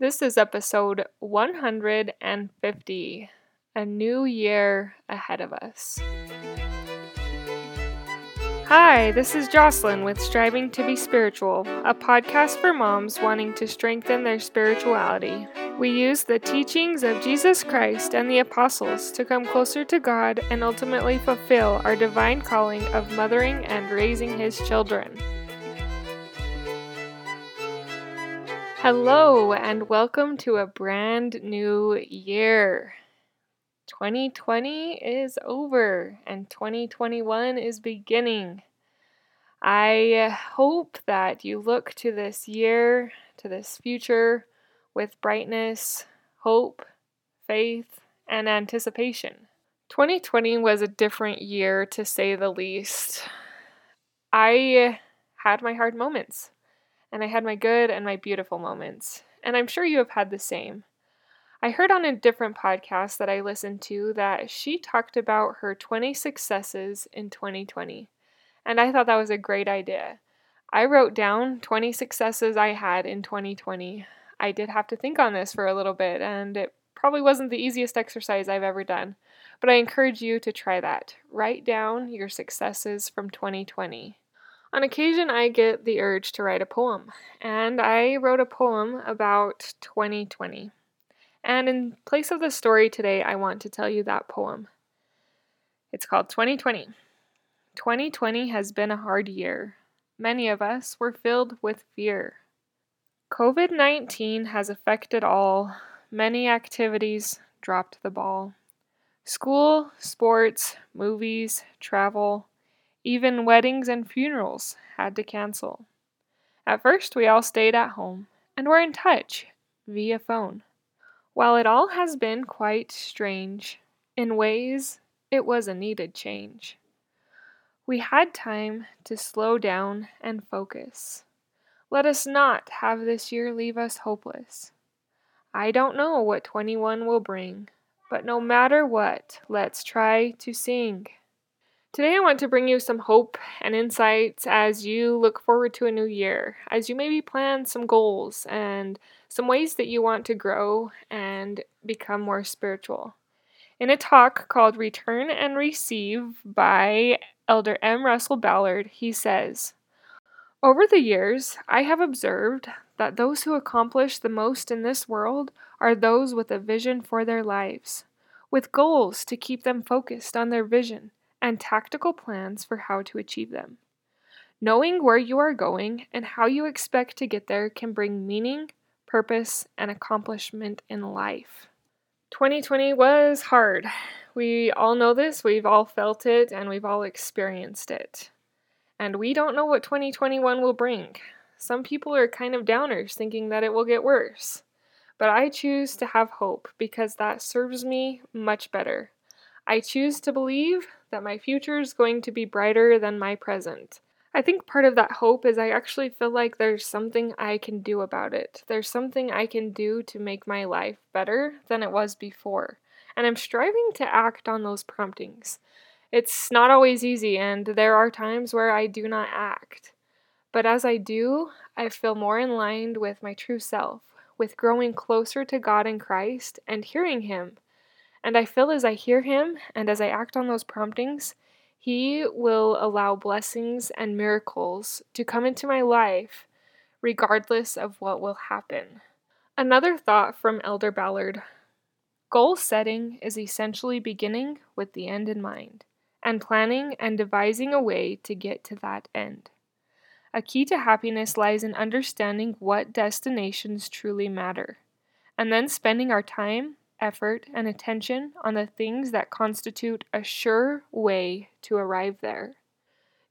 This is episode 150, a new year ahead of us. Hi, this is Jocelyn with Striving to Be Spiritual, a podcast for moms wanting to strengthen their spirituality. We use the teachings of Jesus Christ and the apostles to come closer to God and ultimately fulfill our divine calling of mothering and raising His children. Hello, and welcome to a brand new year. 2020 is over and 2021 is beginning. I hope that you look to this year, to this future, with brightness, hope, faith, and anticipation. 2020 was a different year to say the least. I had my hard moments and I had my good and my beautiful moments. And I'm sure you have had the same. I heard on a different podcast that I listened to that she talked about her 20 successes in 2020. And I thought that was a great idea. I wrote down 20 successes I had in 2020. I did have to think on this for a little bit, and it probably wasn't the easiest exercise I've ever done. But I encourage you to try that. Write down your successes from 2020. On occasion, I get the urge to write a poem, and I wrote a poem about 2020. And in place of the story today, I want to tell you that poem. It's called 2020. 2020 has been a hard year. Many of us were filled with fear. COVID 19 has affected all. Many activities dropped the ball. School, sports, movies, travel, even weddings and funerals had to cancel. At first, we all stayed at home and were in touch via phone. While it all has been quite strange, in ways it was a needed change. We had time to slow down and focus. Let us not have this year leave us hopeless. I don't know what 21 will bring, but no matter what, let's try to sing. Today, I want to bring you some hope and insights as you look forward to a new year, as you maybe plan some goals and some ways that you want to grow and become more spiritual. In a talk called Return and Receive by Elder M. Russell Ballard, he says, Over the years, I have observed that those who accomplish the most in this world are those with a vision for their lives, with goals to keep them focused on their vision and tactical plans for how to achieve them. Knowing where you are going and how you expect to get there can bring meaning, purpose, and accomplishment in life. 2020 was hard. We all know this, we've all felt it, and we've all experienced it. And we don't know what 2021 will bring. Some people are kind of downers, thinking that it will get worse. But I choose to have hope because that serves me much better. I choose to believe that my future is going to be brighter than my present. I think part of that hope is I actually feel like there's something I can do about it. There's something I can do to make my life better than it was before. And I'm striving to act on those promptings. It's not always easy, and there are times where I do not act. But as I do, I feel more in line with my true self, with growing closer to God in Christ and hearing Him and I feel as I hear Him and as I act on those promptings, He will allow blessings and miracles to come into my life, regardless of what will happen. Another thought from Elder Ballard Goal setting is essentially beginning with the end in mind, and planning and devising a way to get to that end. A key to happiness lies in understanding what destinations truly matter, and then spending our time effort, and attention on the things that constitute a sure way to arrive there.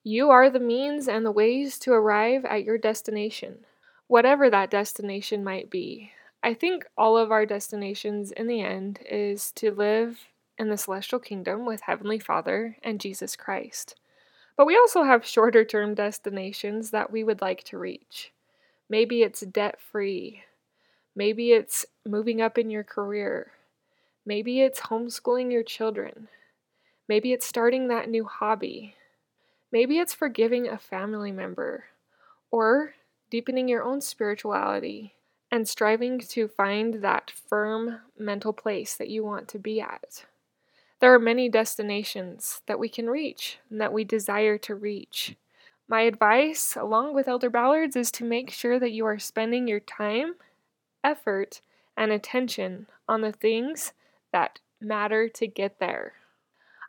You are the means and the ways to arrive at your destination, whatever that destination might be. I think all of our destinations in the end is to live in the celestial kingdom with Heavenly Father and Jesus Christ. But we also have shorter term destinations that we would like to reach. Maybe it's debt free. Maybe it's moving up in your career. Maybe it's homeschooling your children. Maybe it's starting that new hobby. Maybe it's forgiving a family member or deepening your own spirituality. and striving to find that firm mental place that you want to be at. There are many destinations that we can reach and that we desire to reach. My advice, along with Elder Ballard's, is to make sure that you are spending your time, effort, and attention on the things that matter to get there.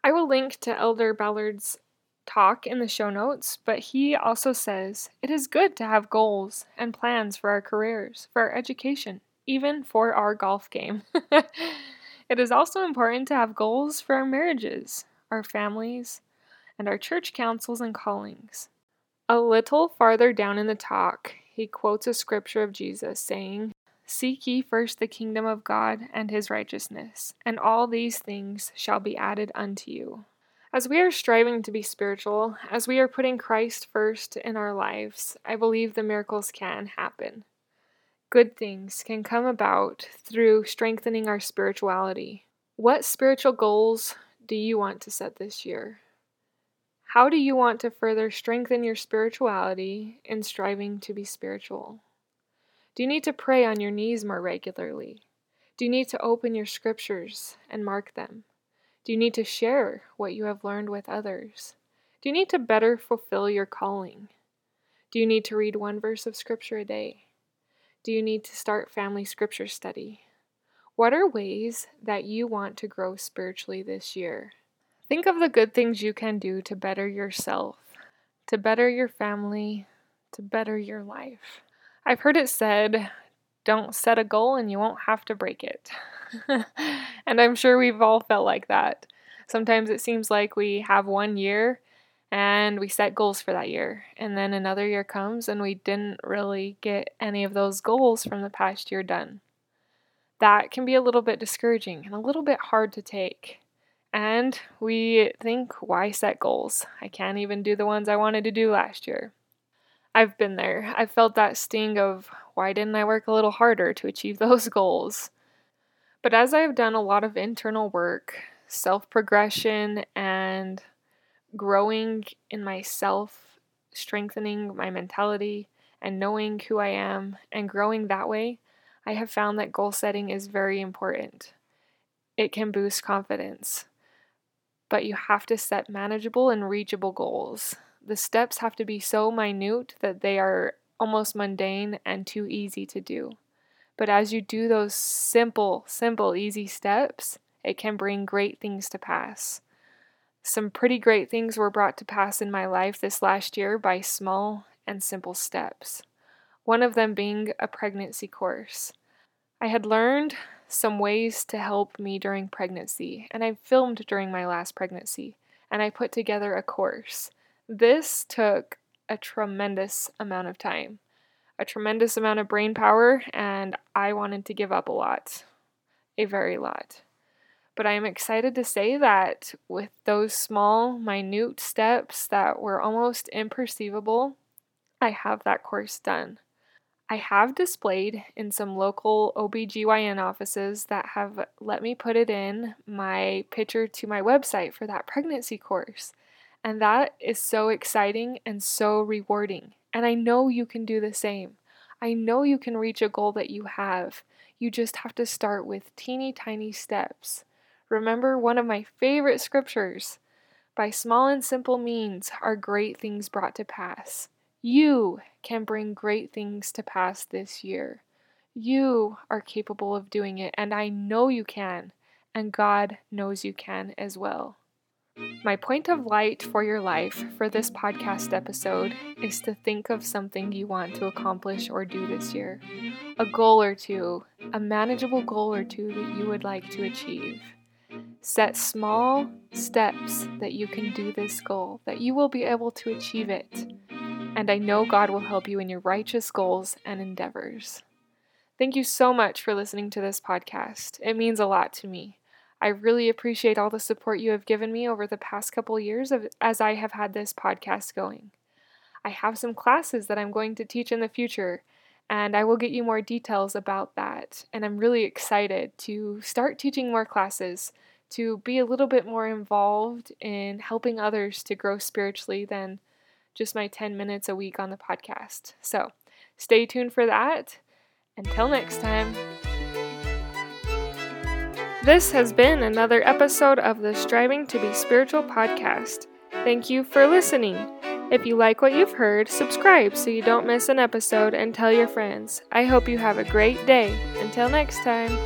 I will link to Elder Ballard's talk in the show notes, but he also says it is good to have goals and plans for our careers, for our education, even for our golf game. it is also important to have goals for our marriages, our families, and our church councils and callings. A little farther down in the talk, he quotes a scripture of Jesus saying, Seek ye first the kingdom of God and his righteousness, and all these things shall be added unto you. As we are striving to be spiritual, as we are putting Christ first in our lives, I believe the miracles can happen. Good things can come about through strengthening our spirituality. What spiritual goals do you want to set this year? How do you want to further strengthen your spirituality in striving to be spiritual? Do you need to pray on your knees more regularly? Do you need to open your scriptures and mark them? Do you need to share what you have learned with others? Do you need to better fulfill your calling? Do you need to read one verse of scripture a day? Do you need to start family scripture study? What are ways that you want to grow spiritually this year? Think of the good things you can do to better yourself, to better your family, to better your life. I've heard it said, don't set a goal and you won't have to break it. and I'm sure we've all felt like that. Sometimes it seems like we have one year and we set goals for that year, and then another year comes and we didn't really get any of those goals from the past year done. That can be a little bit discouraging and a little bit hard to take. And we think, why set goals? I can't even do the ones I wanted to do last year. I've been there. I've felt that sting of why didn't I work a little harder to achieve those goals? But as I've done a lot of internal work, self progression, and growing in myself, strengthening my mentality, and knowing who I am, and growing that way, I have found that goal setting is very important. It can boost confidence, but you have to set manageable and reachable goals the steps have to be so minute that they are almost mundane and too easy to do. But as you do those simple, simple, easy steps, it can bring great things to pass. Some pretty great things were brought to pass in my life this last year by small and simple steps. One of them being a pregnancy course. I had learned some ways to help me during pregnancy, and I filmed during my last pregnancy, and I put together a course. This took a tremendous amount of time, a tremendous amount of brain power, and I wanted to give up a lot, a very lot. But I am excited to say that with those small, minute steps that were almost imperceivable, I have that course done. I have displayed in some local OBGYN offices that have let me put it in my picture to my website for that pregnancy course. And that is so exciting and so rewarding. And I know you can do the same. I know you can reach a goal that you have. You just have to start with teeny tiny steps. Remember one of my favorite scriptures By small and simple means are great things brought to pass. You can bring great things to pass this year. You are capable of doing it, and I know you can, and God knows you can as well. My point of light for your life for this podcast episode is to think of something you want to accomplish or do this year. A goal or two, a manageable goal or two that you would like to achieve. Set small steps that you can do this goal, that you will be able to achieve it. And I know God will help you in your righteous goals and endeavors. Thank you so much for listening to this podcast. It means a lot to me. I really appreciate all the support you have given me over the past couple years of, as I have had this podcast going. I have some classes that I'm going to teach in the future, and I will get you more details about that. And I'm really excited to start teaching more classes, to be a little bit more involved in helping others to grow spiritually than just my 10 minutes a week on the podcast. So stay tuned for that. Until next time. This has been another episode of the Striving to Be Spiritual podcast. Thank you for listening. If you like what you've heard, subscribe so you don't miss an episode and tell your friends. I hope you have a great day. Until next time.